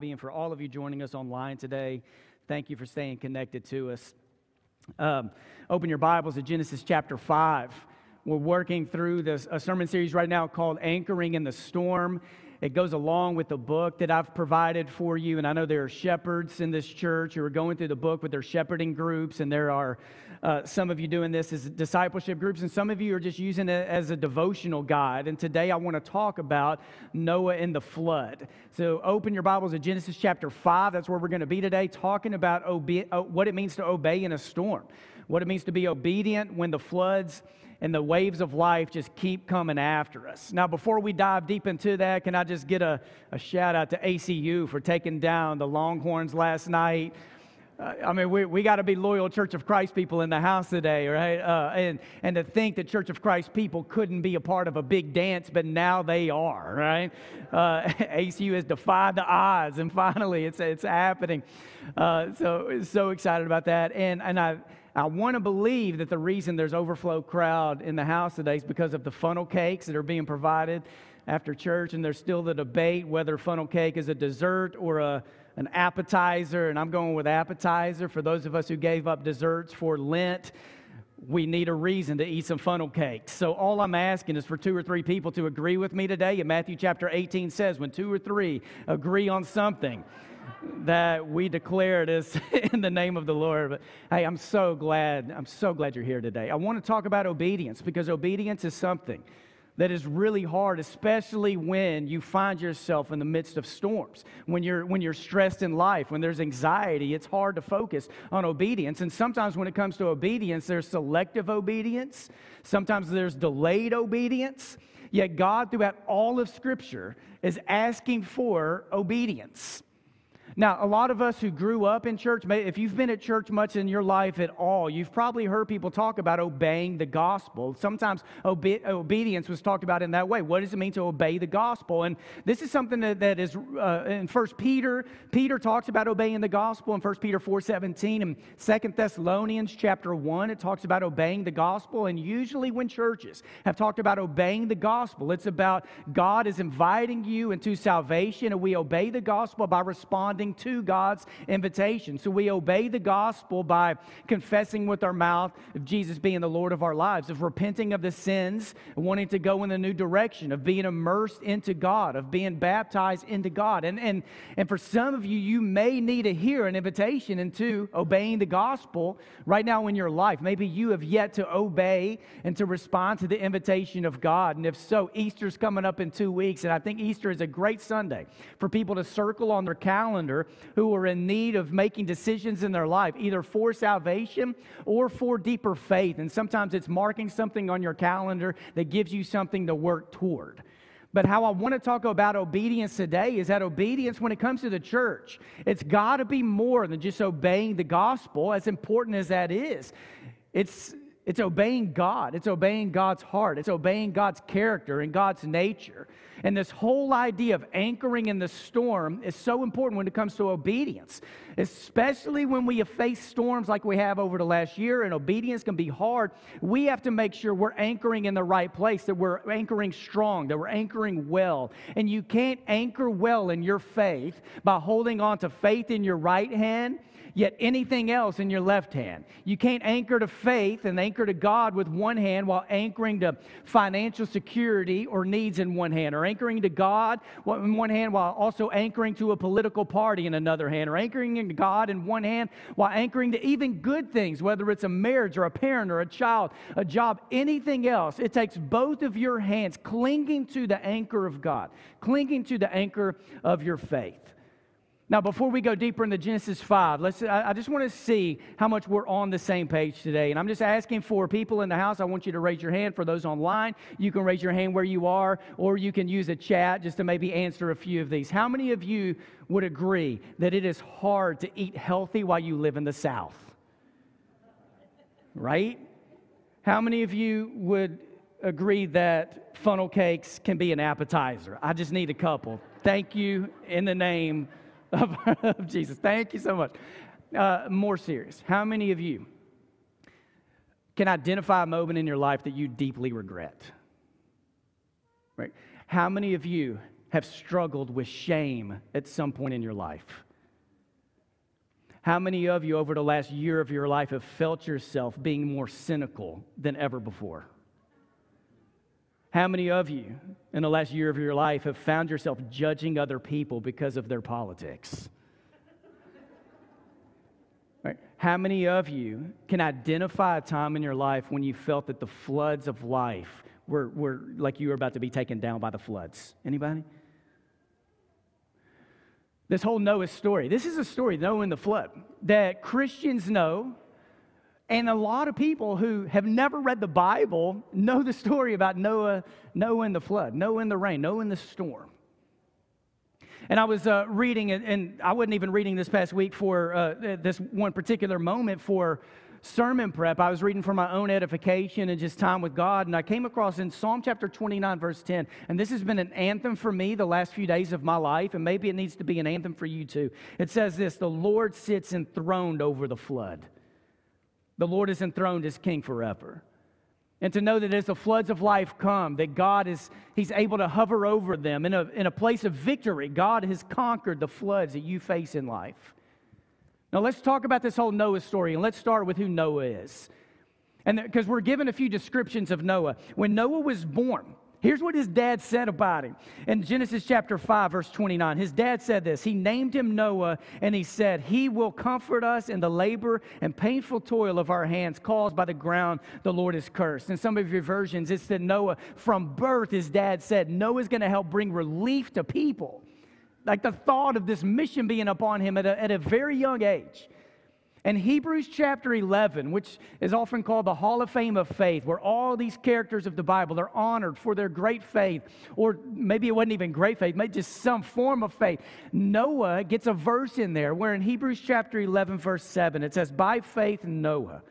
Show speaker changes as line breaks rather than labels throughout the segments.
and for all of you joining us online today. Thank you for staying connected to us. Um, open your Bibles to Genesis chapter 5. We're working through this, a sermon series right now called Anchoring in the Storm. It goes along with the book that I've provided for you. And I know there are shepherds in this church who are going through the book with their shepherding groups, and there are uh, some of you doing this as discipleship groups, and some of you are just using it as a devotional guide. And today I want to talk about Noah and the flood. So open your Bibles to Genesis chapter 5. That's where we're going to be today, talking about obe- uh, what it means to obey in a storm, what it means to be obedient when the floods and the waves of life just keep coming after us. Now, before we dive deep into that, can I just get a, a shout out to ACU for taking down the Longhorns last night? Uh, I mean, we, we got to be loyal Church of Christ people in the house today, right? Uh, and, and to think that Church of Christ people couldn't be a part of a big dance, but now they are, right? Uh, ACU has defied the odds, and finally it's, it's happening. Uh, so, so excited about that. And, and I, I want to believe that the reason there's overflow crowd in the house today is because of the funnel cakes that are being provided after church, and there's still the debate whether funnel cake is a dessert or a, an appetizer, and I'm going with appetizer. For those of us who gave up desserts for Lent, we need a reason to eat some funnel cakes. So all I'm asking is for two or three people to agree with me today. And Matthew chapter 18 says, when two or three agree on something, that we declare this in the name of the Lord. But hey, I'm so glad. I'm so glad you're here today. I want to talk about obedience because obedience is something that is really hard, especially when you find yourself in the midst of storms. When you're, when you're stressed in life, when there's anxiety, it's hard to focus on obedience. And sometimes when it comes to obedience, there's selective obedience, sometimes there's delayed obedience. Yet God, throughout all of Scripture, is asking for obedience. Now, a lot of us who grew up in church, if you've been at church much in your life at all, you've probably heard people talk about obeying the gospel. Sometimes obe- obedience was talked about in that way. What does it mean to obey the gospel? And this is something that, that is uh, in First Peter. Peter talks about obeying the gospel in First Peter 4.17 and Second Thessalonians chapter 1. It talks about obeying the gospel. And usually when churches have talked about obeying the gospel, it's about God is inviting you into salvation and we obey the gospel by responding to God's invitation. So we obey the gospel by confessing with our mouth of Jesus being the Lord of our lives, of repenting of the sins, wanting to go in a new direction, of being immersed into God, of being baptized into God. And, and, and for some of you, you may need to hear an invitation into obeying the gospel right now in your life. Maybe you have yet to obey and to respond to the invitation of God. And if so, Easter's coming up in two weeks, and I think Easter is a great Sunday for people to circle on their calendar who are in need of making decisions in their life, either for salvation or for deeper faith. And sometimes it's marking something on your calendar that gives you something to work toward. But how I want to talk about obedience today is that obedience, when it comes to the church, it's got to be more than just obeying the gospel, as important as that is. It's it's obeying God. It's obeying God's heart. It's obeying God's character and God's nature. And this whole idea of anchoring in the storm is so important when it comes to obedience, especially when we have faced storms like we have over the last year, and obedience can be hard. We have to make sure we're anchoring in the right place, that we're anchoring strong, that we're anchoring well. And you can't anchor well in your faith by holding on to faith in your right hand yet anything else in your left hand. You can't anchor to faith and anchor to God with one hand while anchoring to financial security or needs in one hand, or anchoring to God in one hand while also anchoring to a political party in another hand, or anchoring to God in one hand while anchoring to even good things, whether it's a marriage or a parent or a child, a job, anything else. It takes both of your hands clinging to the anchor of God, clinging to the anchor of your faith. Now, before we go deeper into Genesis 5, let's, I, just want to see how much we're on the same page today. And I'm just asking for people in the house, I want you to raise your hand. For those online, you can raise your hand where you are, or you can use a chat just to maybe answer a few of these. How many of you would agree that it is hard to eat healthy while you live in the South? Right? How many of you would agree that funnel cakes can be an appetizer? I just need a couple. Thank you in the name of, of Jesus. Thank you so much. Uh, more serious. How many of you can identify a moment in your life that you deeply regret? Right? How many of you have struggled with shame at some point in your life? How many of you over the last year of your life have felt yourself being more cynical than ever before? How many of you in the last year of your life have found yourself judging other people because of their politics? Right? How many of you can identify a time in your life when you felt that the floods of life were, were like you were about to be taken down by the floods? Anybody? This whole Noah story. This is a story, Noah and the flood, that Christians know, and a lot of people who have never read the Bible know the story about Noah, Noah and the flood, Noah and the rain, Noah and the storm. And I was uh, reading, and I wasn't even reading this past week for uh, this one particular moment for sermon prep, I was reading for my own edification and just time with God, and I came across in Psalm chapter 29, verse 10. And this has been an anthem for me the last few days of my life, and maybe it needs to be an anthem for you too. It says this The Lord sits enthroned over the flood. The Lord is enthroned as king forever. And to know that as the floods of life come, that God is, He's able to hover over them in a, in a place of victory. God has conquered the floods that you face in life. Now, let's talk about this whole Noah story, and let's start with who Noah is. And because we're given a few descriptions of Noah. When Noah was born, here's what his dad said about him. In Genesis chapter 5, verse 29, his dad said this He named him Noah, and he said, He will comfort us in the labor and painful toil of our hands caused by the ground the Lord has cursed. In some of your versions, it said Noah, from birth, his dad said, Noah's going to help bring relief to people like the thought of this mission being upon him at a, at a very young age. And Hebrews chapter 11, which is often called the Hall of Fame of Faith, where all these characters of the Bible are honored for their great faith, or maybe it wasn't even great faith, maybe just some form of faith. Noah gets a verse in there where in Hebrews chapter 11, verse 7, it says, By faith, Noah,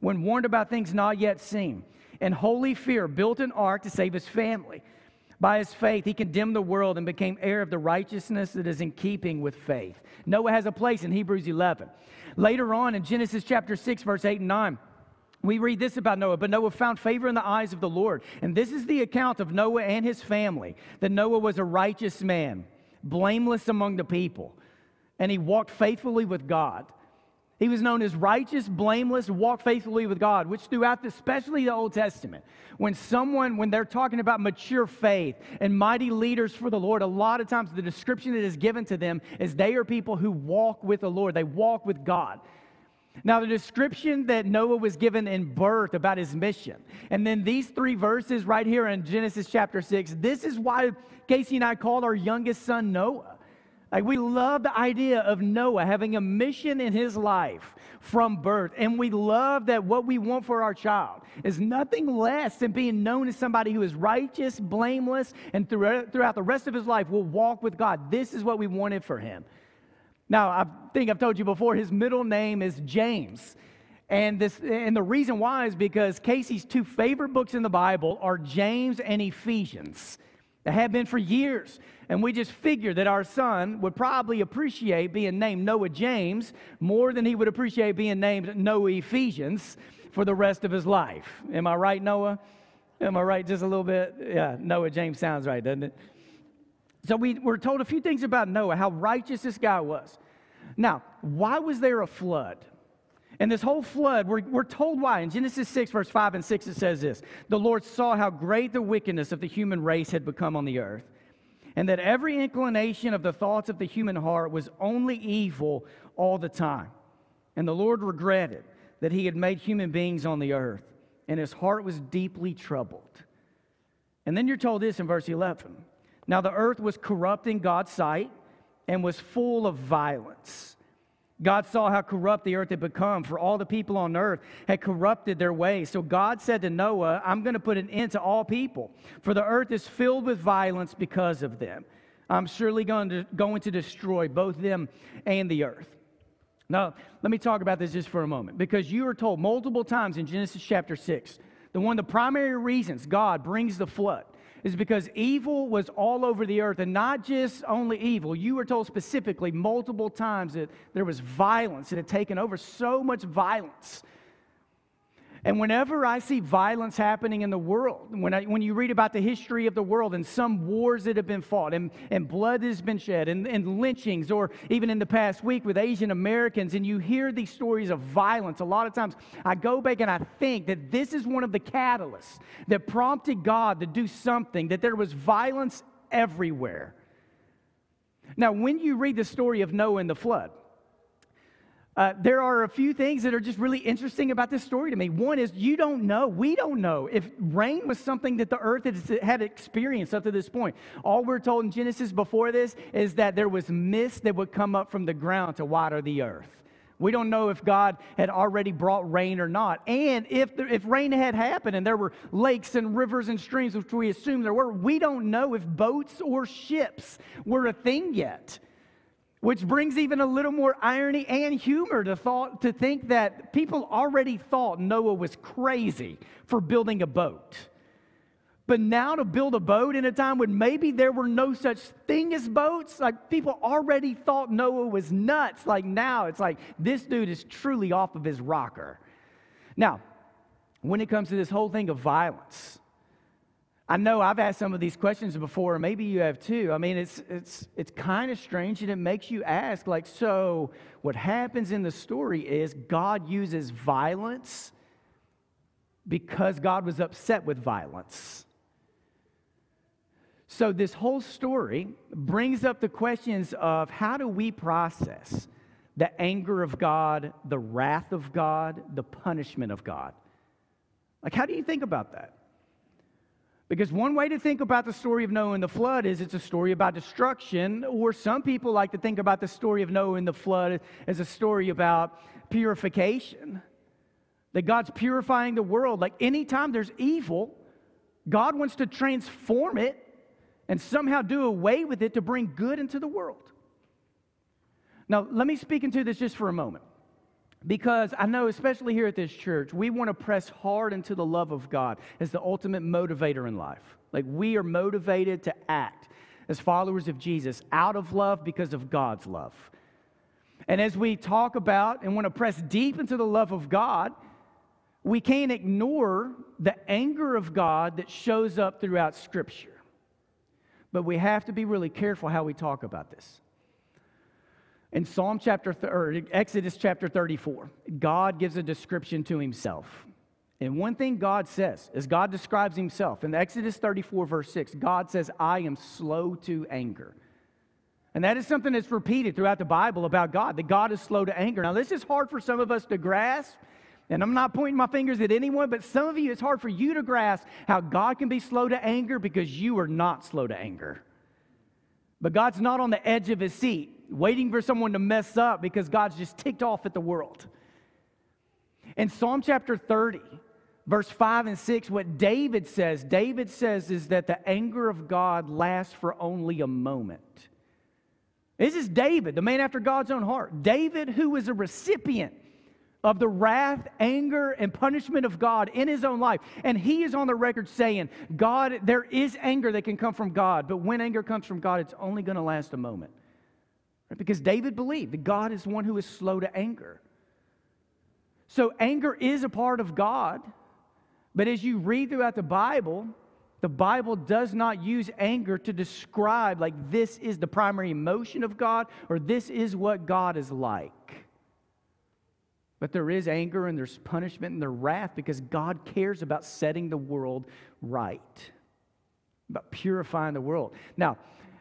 when warned about things not yet seen, in holy fear, built an ark to save his family. By his faith, he condemned the world and became heir of the righteousness that is in keeping with faith. Noah has a place in Hebrews 11. Later on in Genesis chapter 6, verse 8 and 9, we read this about Noah, but Noah found favor in the eyes of the Lord. And this is the account of Noah and his family that Noah was a righteous man, blameless among the people, and he walked faithfully with God. He was known as righteous, blameless, walk faithfully with God, which throughout, the, especially the Old Testament, when someone, when they're talking about mature faith and mighty leaders for the Lord, a lot of times the description that is given to them is they are people who walk with the Lord, they walk with God. Now, the description that Noah was given in birth about his mission, and then these three verses right here in Genesis chapter 6, this is why Casey and I called our youngest son Noah. Like, we love the idea of Noah having a mission in his life from birth. And we love that what we want for our child is nothing less than being known as somebody who is righteous, blameless, and throughout the rest of his life will walk with God. This is what we wanted for him. Now, I think I've told you before, his middle name is James. And, this, and the reason why is because Casey's two favorite books in the Bible are James and Ephesians. They have been for years. And we just figured that our son would probably appreciate being named Noah James more than he would appreciate being named Noah Ephesians for the rest of his life. Am I right, Noah? Am I right just a little bit? Yeah, Noah James sounds right, doesn't it? So we were told a few things about Noah, how righteous this guy was. Now, why was there a flood? And this whole flood, we're, we're told why. In Genesis 6, verse 5 and 6, it says this The Lord saw how great the wickedness of the human race had become on the earth, and that every inclination of the thoughts of the human heart was only evil all the time. And the Lord regretted that he had made human beings on the earth, and his heart was deeply troubled. And then you're told this in verse 11 Now the earth was corrupt in God's sight and was full of violence. God saw how corrupt the earth had become, for all the people on earth had corrupted their ways. So God said to Noah, I'm going to put an end to all people, for the earth is filled with violence because of them. I'm surely going to, going to destroy both them and the earth. Now, let me talk about this just for a moment, because you are told multiple times in Genesis chapter 6 that one of the primary reasons God brings the flood is because evil was all over the earth, and not just only evil. You were told specifically multiple times that there was violence that had taken over, so much violence. And whenever I see violence happening in the world, when, I, when you read about the history of the world and some wars that have been fought and, and blood has been shed and, and lynchings, or even in the past week with Asian Americans, and you hear these stories of violence, a lot of times I go back and I think that this is one of the catalysts that prompted God to do something, that there was violence everywhere. Now, when you read the story of Noah and the flood, uh, there are a few things that are just really interesting about this story to me. One is you don't know, we don't know if rain was something that the earth had experienced up to this point. All we're told in Genesis before this is that there was mist that would come up from the ground to water the earth. We don't know if God had already brought rain or not. And if, there, if rain had happened and there were lakes and rivers and streams, which we assume there were, we don't know if boats or ships were a thing yet. Which brings even a little more irony and humor to, thought, to think that people already thought Noah was crazy for building a boat. But now to build a boat in a time when maybe there were no such thing as boats, like people already thought Noah was nuts. Like now it's like this dude is truly off of his rocker. Now, when it comes to this whole thing of violence, I know I've asked some of these questions before, maybe you have too. I mean, it's, it's, it's kind of strange, and it makes you ask, like, so what happens in the story is God uses violence because God was upset with violence. So, this whole story brings up the questions of how do we process the anger of God, the wrath of God, the punishment of God? Like, how do you think about that? Because one way to think about the story of Noah and the flood is it's a story about destruction, or some people like to think about the story of Noah and the flood as a story about purification. That God's purifying the world. Like anytime there's evil, God wants to transform it and somehow do away with it to bring good into the world. Now, let me speak into this just for a moment because I know, especially here at this church, we want to press hard into the love of God as the ultimate motivator in life. Like we are motivated to act as followers of Jesus out of love because of God's love. And as we talk about and want to press deep into the love of God, we can't ignore the anger of God that shows up throughout Scripture. But we have to be really careful how we talk about this. In Psalm chapter th- or Exodus chapter 34, God gives a description to himself. And one thing God says is God describes himself. In Exodus 34, verse 6, God says, I am slow to anger. And that is something that's repeated throughout the Bible about God, that God is slow to anger. Now, this is hard for some of us to grasp, and I'm not pointing my fingers at anyone, but some of you, it's hard for you to grasp how God can be slow to anger because you are not slow to anger. But God's not on the edge of his seat waiting for someone to mess up because God's just ticked off at the world. In Psalm chapter 30, verse 5 and 6, what David says, David says is that the anger of God lasts for only a moment. This is David, the man after God's own heart. David, who was a recipient of the wrath, anger, and punishment of God in his own life. And he is on the record saying, God, there is anger that can come from God, but when anger comes from God, it's only going to last a moment. Right? Because David believed that God is one who is slow to anger. So anger is a part of God, but as you read throughout the Bible, the Bible does not use anger to describe, like, this is the primary emotion of God or this is what God is like. But there is anger and there's punishment and there's wrath because God cares about setting the world right, about purifying the world. Now,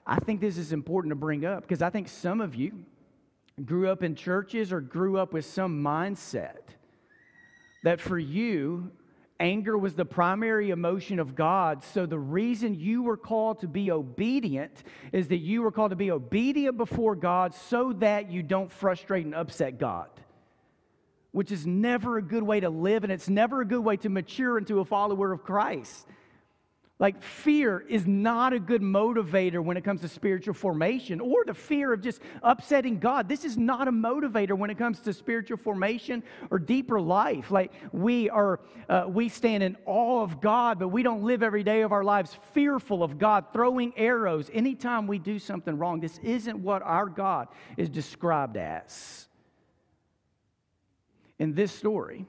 I think this is important to bring up because I think some of you grew up in churches or grew up with some mindset that for you, anger was the primary emotion of God. So the reason you were called to be obedient is that you were called to be obedient before God so that you don't frustrate and upset God. Which is never a good way to live, and it's never a good way to mature into a follower of Christ. Like, fear is not a good motivator when it comes to spiritual formation or the fear of just upsetting God. This is not a motivator when it comes to spiritual formation or deeper life. Like, we are, uh, we stand in awe of God, but we don't live every day of our lives fearful of God, throwing arrows anytime we do something wrong. This isn't what our God is described as. In this story,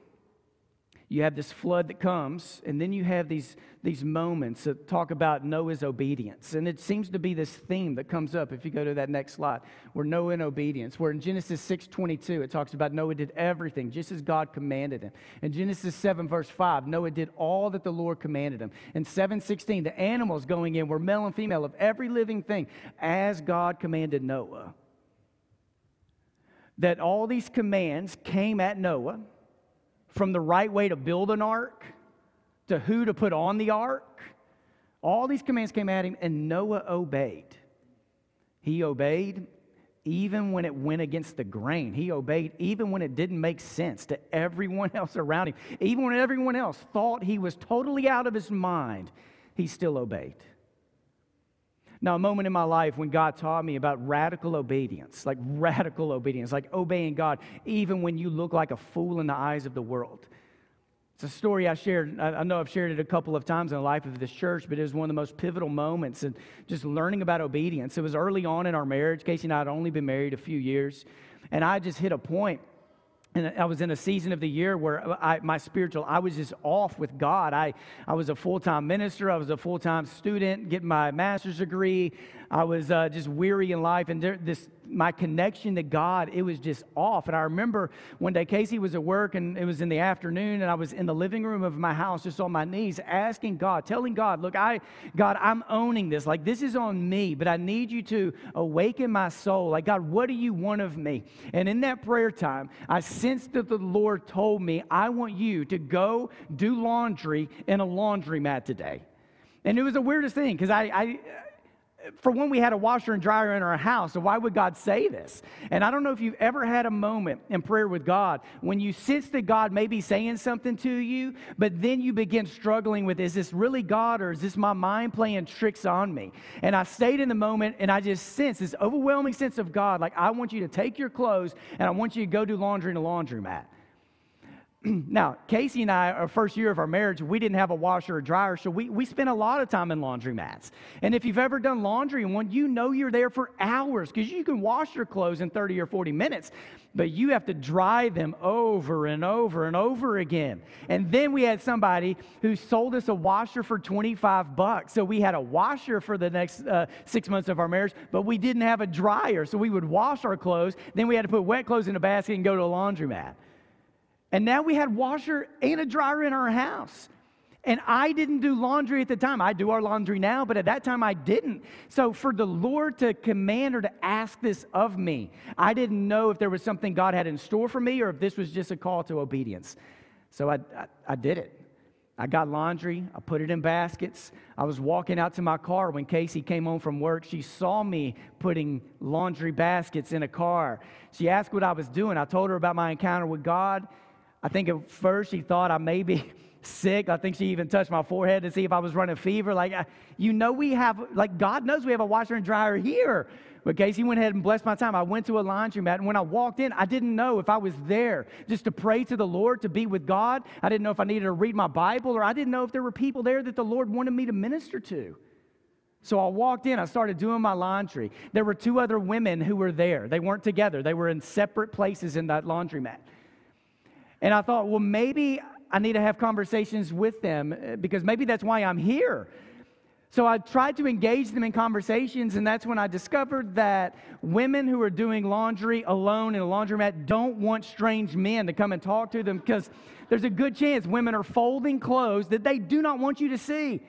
you have this flood that comes, and then you have these, these moments that talk about Noah's obedience. And it seems to be this theme that comes up if you go to that next slide, where Noah in obedience, where in Genesis 6.22, it talks about Noah did everything just as God commanded him. In Genesis 7, verse 5, Noah did all that the Lord commanded him. In 7.16, the animals going in were male and female of every living thing as God commanded Noah. That all these commands came at Noah from the right way to build an ark to who to put on the ark. All these commands came at him, and Noah obeyed. He obeyed even when it went against the grain. He obeyed even when it didn't make sense to everyone else around him. Even when everyone else thought he was totally out of his mind, he still obeyed. Now, a moment in my life when God taught me about radical obedience, like radical obedience, like obeying God, even when you look like a fool in the eyes of the world. It's a story I shared. I know I've shared it a couple of times in the life of this church, but it was one of the most pivotal moments in just learning about obedience. It was early on in our marriage. Casey and I had only been married a few years, and I just hit a point and I was in a season of the year where I, my spiritual, I was just off with God. I, I was a full time minister, I was a full time student, getting my master's degree. I was uh, just weary in life, and there, this my connection to God, it was just off. And I remember one day Casey was at work, and it was in the afternoon, and I was in the living room of my house, just on my knees, asking God, telling God, "Look, I, God, I'm owning this. Like this is on me, but I need you to awaken my soul. Like God, what do you want of me?" And in that prayer time, I sensed that the Lord told me, "I want you to go do laundry in a laundromat today." And it was the weirdest thing because I, I for one, we had a washer and dryer in our house, so why would God say this? And I don't know if you've ever had a moment in prayer with God when you sense that God may be saying something to you, but then you begin struggling with is this really God or is this my mind playing tricks on me? And I stayed in the moment and I just sensed this overwhelming sense of God like, I want you to take your clothes and I want you to go do laundry in a laundromat. now, Casey and I, our first year of our marriage, we didn't have a washer or dryer, so we, we spent a lot of time in laundromats. And if you've ever done laundry in one, you know you're there for hours because you can wash your clothes in 30 or 40 minutes, but you have to dry them over and over and over again. And then we had somebody who sold us a washer for 25 bucks. So we had a washer for the next uh, six months of our marriage, but we didn't have a dryer. So we would wash our clothes, then we had to put wet clothes in a basket and go to a laundromat. And now we had washer and a dryer in our house. And I didn't do laundry at the time. I do our laundry now, but at that time I didn't. So for the Lord to command or to ask this of me, I didn't know if there was something God had in store for me or if this was just a call to obedience. So I, I, I did it. I got laundry, I put it in baskets. I was walking out to my car when Casey came home from work. She saw me putting laundry baskets in a car. She asked what I was doing. I told her about my encounter with God. I think at first she thought I may be sick. I think she even touched my forehead to see if I was running fever. Like, you know, we have, like, God knows we have a washer and dryer here. But Casey went ahead and blessed my time. I went to a laundromat, and when I walked in, I didn't know if I was there just to pray to the Lord, to be with God. I didn't know if I needed to read my Bible, or I didn't know if there were people there that the Lord wanted me to minister to. So I walked in, I started doing my laundry. There were two other women who were there. They weren't together, they were in separate places in that laundromat. And I thought, well, maybe I need to have conversations with them uh, because maybe that's why I'm here. So I tried to engage them in conversations, and that's when I discovered that women who are doing laundry alone in a laundromat don't want strange men to come and talk to them because there's a good chance women are folding clothes that they do not want you to see.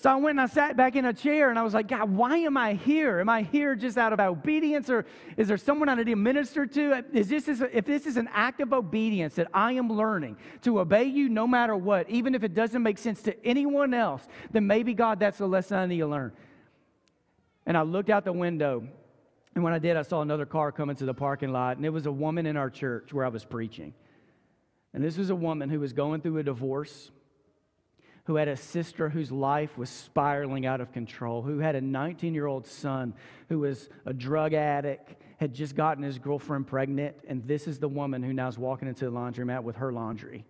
So I went and I sat back in a chair and I was like, God, why am I here? Am I here just out of obedience or is there someone I need to minister to? Is this is if this is an act of obedience that I am learning to obey you no matter what, even if it doesn't make sense to anyone else, then maybe, God, that's the lesson I need to learn. And I looked out the window and when I did, I saw another car come into the parking lot and it was a woman in our church where I was preaching. And this was a woman who was going through a divorce who had a sister whose life was spiraling out of control, who had a 19 year old son who was a drug addict, had just gotten his girlfriend pregnant, and this is the woman who now is walking into the laundromat with her laundry.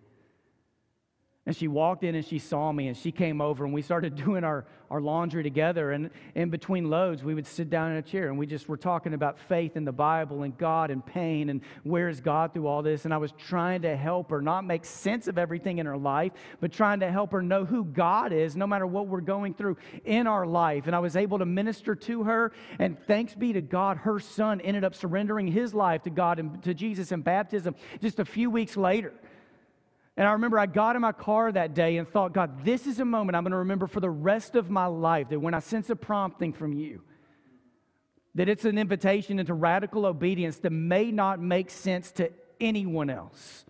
And she walked in and she saw me and she came over and we started doing our, our laundry together. And in between loads, we would sit down in a chair and we just were talking about faith in the Bible and God and pain and where is God through all this. And I was trying to help her not make sense of everything in her life, but trying to help her know who God is no matter what we're going through in our life. And I was able to minister to her. And thanks be to God, her son ended up surrendering his life to God and to Jesus in baptism just a few weeks later. And I remember I got in my car that day and thought, God, this is a moment I'm going to remember for the rest of my life that when I sense a prompting from you, that it's an invitation into radical obedience that may not make sense to anyone else.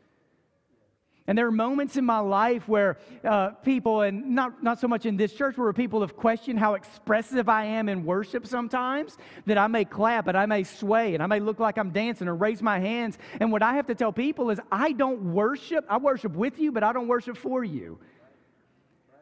And there are moments in my life where uh, people, and not, not so much in this church, where people have questioned how expressive I am in worship sometimes, that I may clap and I may sway and I may look like I'm dancing or raise my hands. And what I have to tell people is I don't worship, I worship with you, but I don't worship for you.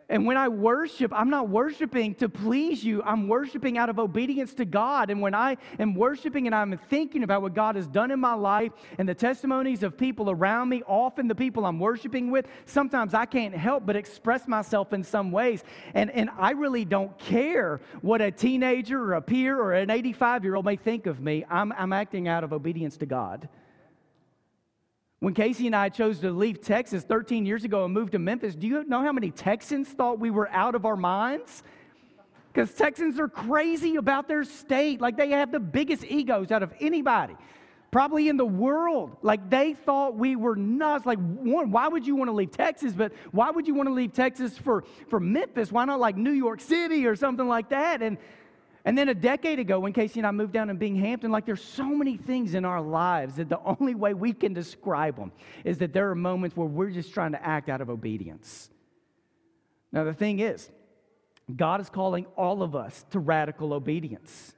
And when I worship, I'm not worshiping to please you. I'm worshiping out of obedience to God. And when I am worshiping and I'm thinking about what God has done in my life and the testimonies of people around me, often the people I'm worshiping with, sometimes I can't help but express myself in some ways. And, and I really don't care what a teenager or a peer or an 85 year old may think of me. I'm, I'm acting out of obedience to God. When Casey and I chose to leave Texas 13 years ago and move to Memphis, do you know how many Texans thought we were out of our minds? Because Texans are crazy about their state. Like they have the biggest egos out of anybody, probably in the world. Like they thought we were nuts. Like, one, why would you want to leave Texas? But why would you want to leave Texas for, for Memphis? Why not like New York City or something like that? And and then a decade ago, when Casey and I moved down to Binghampton, like there's so many things in our lives that the only way we can describe them is that there are moments where we're just trying to act out of obedience. Now, the thing is, God is calling all of us to radical obedience.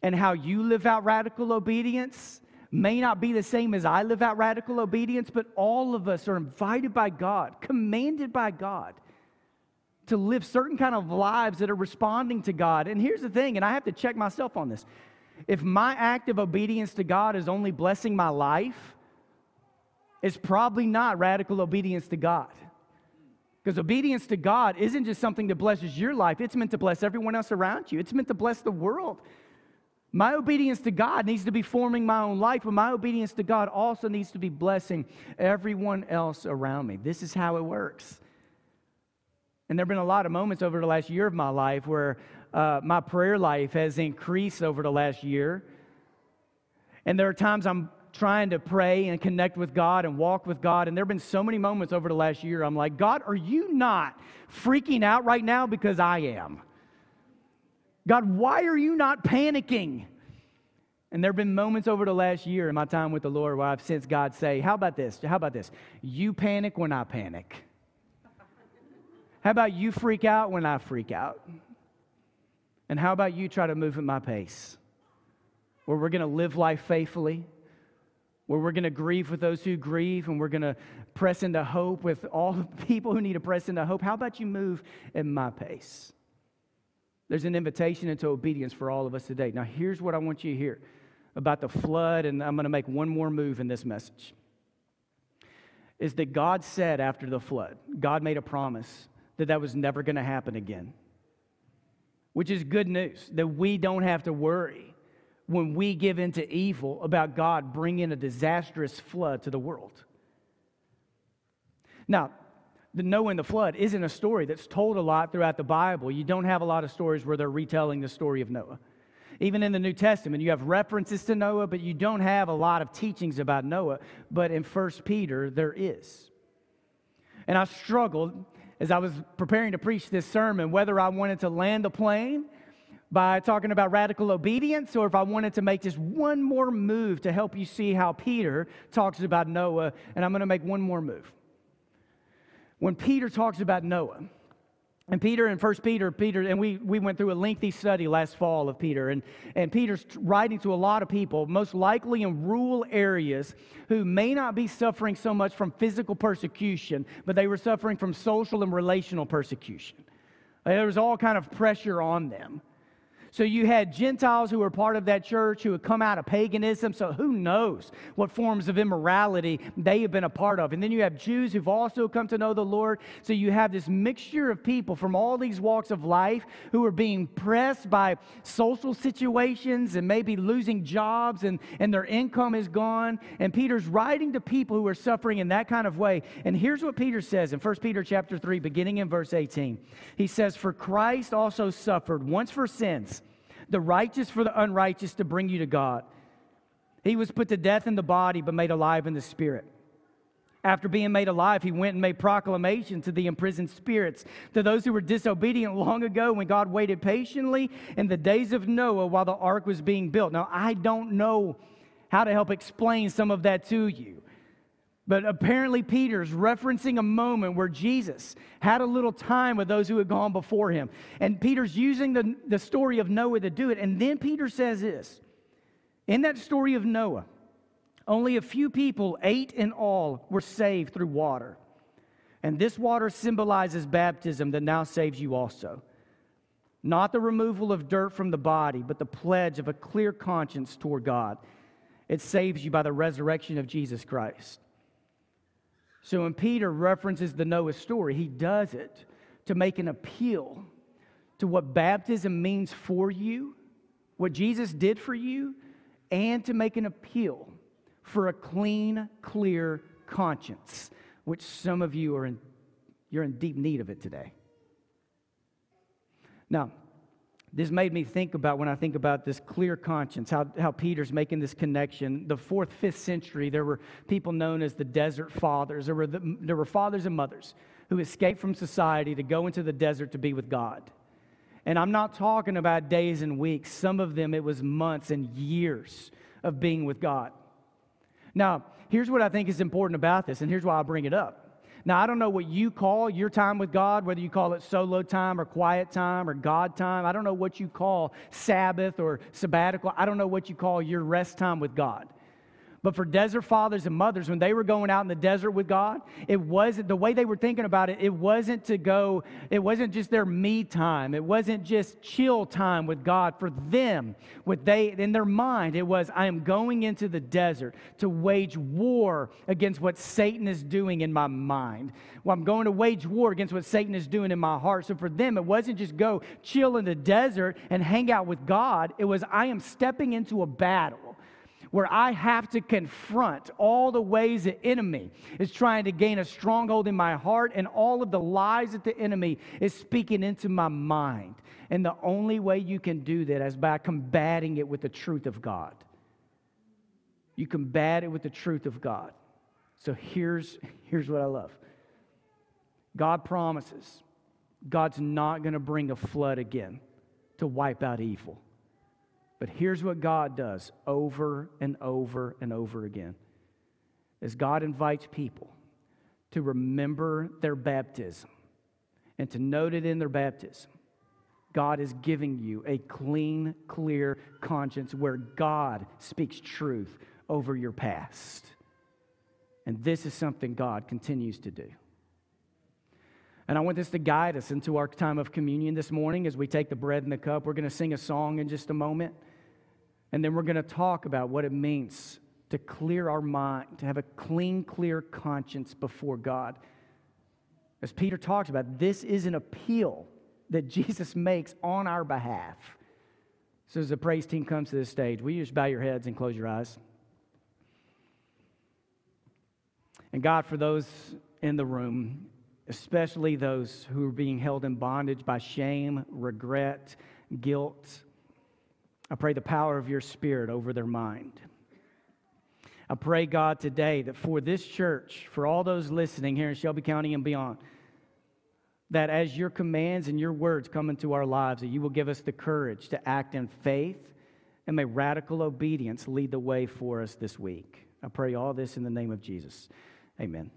And how you live out radical obedience may not be the same as I live out radical obedience, but all of us are invited by God, commanded by God to live certain kind of lives that are responding to God. And here's the thing, and I have to check myself on this. If my act of obedience to God is only blessing my life, it's probably not radical obedience to God. Because obedience to God isn't just something that blesses your life, it's meant to bless everyone else around you. It's meant to bless the world. My obedience to God needs to be forming my own life, but my obedience to God also needs to be blessing everyone else around me. This is how it works. And there have been a lot of moments over the last year of my life where uh, my prayer life has increased over the last year. And there are times I'm trying to pray and connect with God and walk with God. And there have been so many moments over the last year, I'm like, God, are you not freaking out right now? Because I am. God, why are you not panicking? And there have been moments over the last year in my time with the Lord where I've sensed God say, How about this? How about this? You panic when I panic. How about you freak out when I freak out? And how about you try to move at my pace? Where we're going to live life faithfully, where we're going to grieve with those who grieve, and we're going to press into hope with all the people who need to press into hope. How about you move at my pace? There's an invitation into obedience for all of us today. Now, here's what I want you to hear about the flood, and I'm going to make one more move in this message. Is that God said after the flood, God made a promise that that was never going to happen again. Which is good news that we don't have to worry when we give into evil about God bringing a disastrous flood to the world. Now, the Noah and the flood isn't a story that's told a lot throughout the Bible. You don't have a lot of stories where they're retelling the story of Noah. Even in the New Testament, you have references to Noah, but you don't have a lot of teachings about Noah. But in 1 Peter, there is. And I struggled as I was preparing to preach this sermon whether I wanted to land the plane by talking about radical obedience or if I wanted to make just one more move to help you see how Peter talks about Noah. And I'm going to make one more move. When Peter talks about Noah, and Peter in First Peter, Peter, and we, we went through a lengthy study last fall of Peter, and, and Peter's writing to a lot of people, most likely in rural areas, who may not be suffering so much from physical persecution, but they were suffering from social and relational persecution. There was all kind of pressure on them. So you had Gentiles who were part of that church who had come out of paganism. So who knows what forms of immorality they have been a part of. And then you have Jews who've also come to know the Lord. So you have this mixture of people from all these walks of life who are being pressed by social situations and maybe losing jobs and, and their income is gone. And Peter's writing to people who are suffering in that kind of way. And here's what Peter says in 1 Peter chapter 3, beginning in verse 18. He says, For Christ also suffered once for sins the righteous for the unrighteous to bring you to God. He was put to death in the body, but made alive in the spirit. After being made alive, he went and made proclamation to the imprisoned spirits, to those who were disobedient long ago when God waited patiently in the days of Noah while the ark was being built. Now, I don't know how to help explain some of that to you. But apparently, Peter's referencing a moment where Jesus had a little time with those who had gone before him. And Peter's using the, the story of Noah to do it. And then Peter says this In that story of Noah, only a few people, eight in all, were saved through water. And this water symbolizes baptism that now saves you also. Not the removal of dirt from the body, but the pledge of a clear conscience toward God. It saves you by the resurrection of Jesus Christ. So when Peter references the Noah story, he does it to make an appeal to what baptism means for you, what Jesus did for you, and to make an appeal for a clean, clear conscience, which some of you are in, you're in deep need of it today. Now, this made me think about when I think about this clear conscience, how, how Peter's making this connection. The fourth, fifth century, there were people known as the desert fathers. There were, the, there were fathers and mothers who escaped from society to go into the desert to be with God. And I'm not talking about days and weeks. Some of them, it was months and years of being with God. Now, here's what I think is important about this, and here's why I bring it up. Now, I don't know what you call your time with God, whether you call it solo time or quiet time or God time. I don't know what you call Sabbath or sabbatical. I don't know what you call your rest time with God. But for desert fathers and mothers, when they were going out in the desert with God, it wasn't the way they were thinking about it, it wasn't to go, it wasn't just their me time. It wasn't just chill time with God. For them, what they in their mind, it was, I am going into the desert to wage war against what Satan is doing in my mind. Well, I'm going to wage war against what Satan is doing in my heart. So for them, it wasn't just go chill in the desert and hang out with God. It was, I am stepping into a battle where I have to confront all the ways the enemy is trying to gain a stronghold in my heart and all of the lies that the enemy is speaking into my mind. And the only way you can do that is by combating it with the truth of God. You combat it with the truth of God. So here's, here's what I love God promises God's not going to bring a flood again to wipe out evil. But here's what God does over and over and over again is God invites people to remember their baptism and to note it in their baptism. God is giving you a clean, clear conscience where God speaks truth over your past. And this is something God continues to do. And I want this to guide us into our time of communion this morning as we take the bread and the cup. We're going to sing a song in just a moment. And then we're going to talk about what it means to clear our mind, to have a clean, clear conscience before God. As Peter talks about, this is an appeal that Jesus makes on our behalf. So, as the praise team comes to this stage, will you just bow your heads and close your eyes? And God, for those in the room, especially those who are being held in bondage by shame, regret, guilt, I pray the power of your spirit over their mind. I pray, God, today that for this church, for all those listening here in Shelby County and beyond, that as your commands and your words come into our lives, that you will give us the courage to act in faith and may radical obedience lead the way for us this week. I pray all this in the name of Jesus. Amen.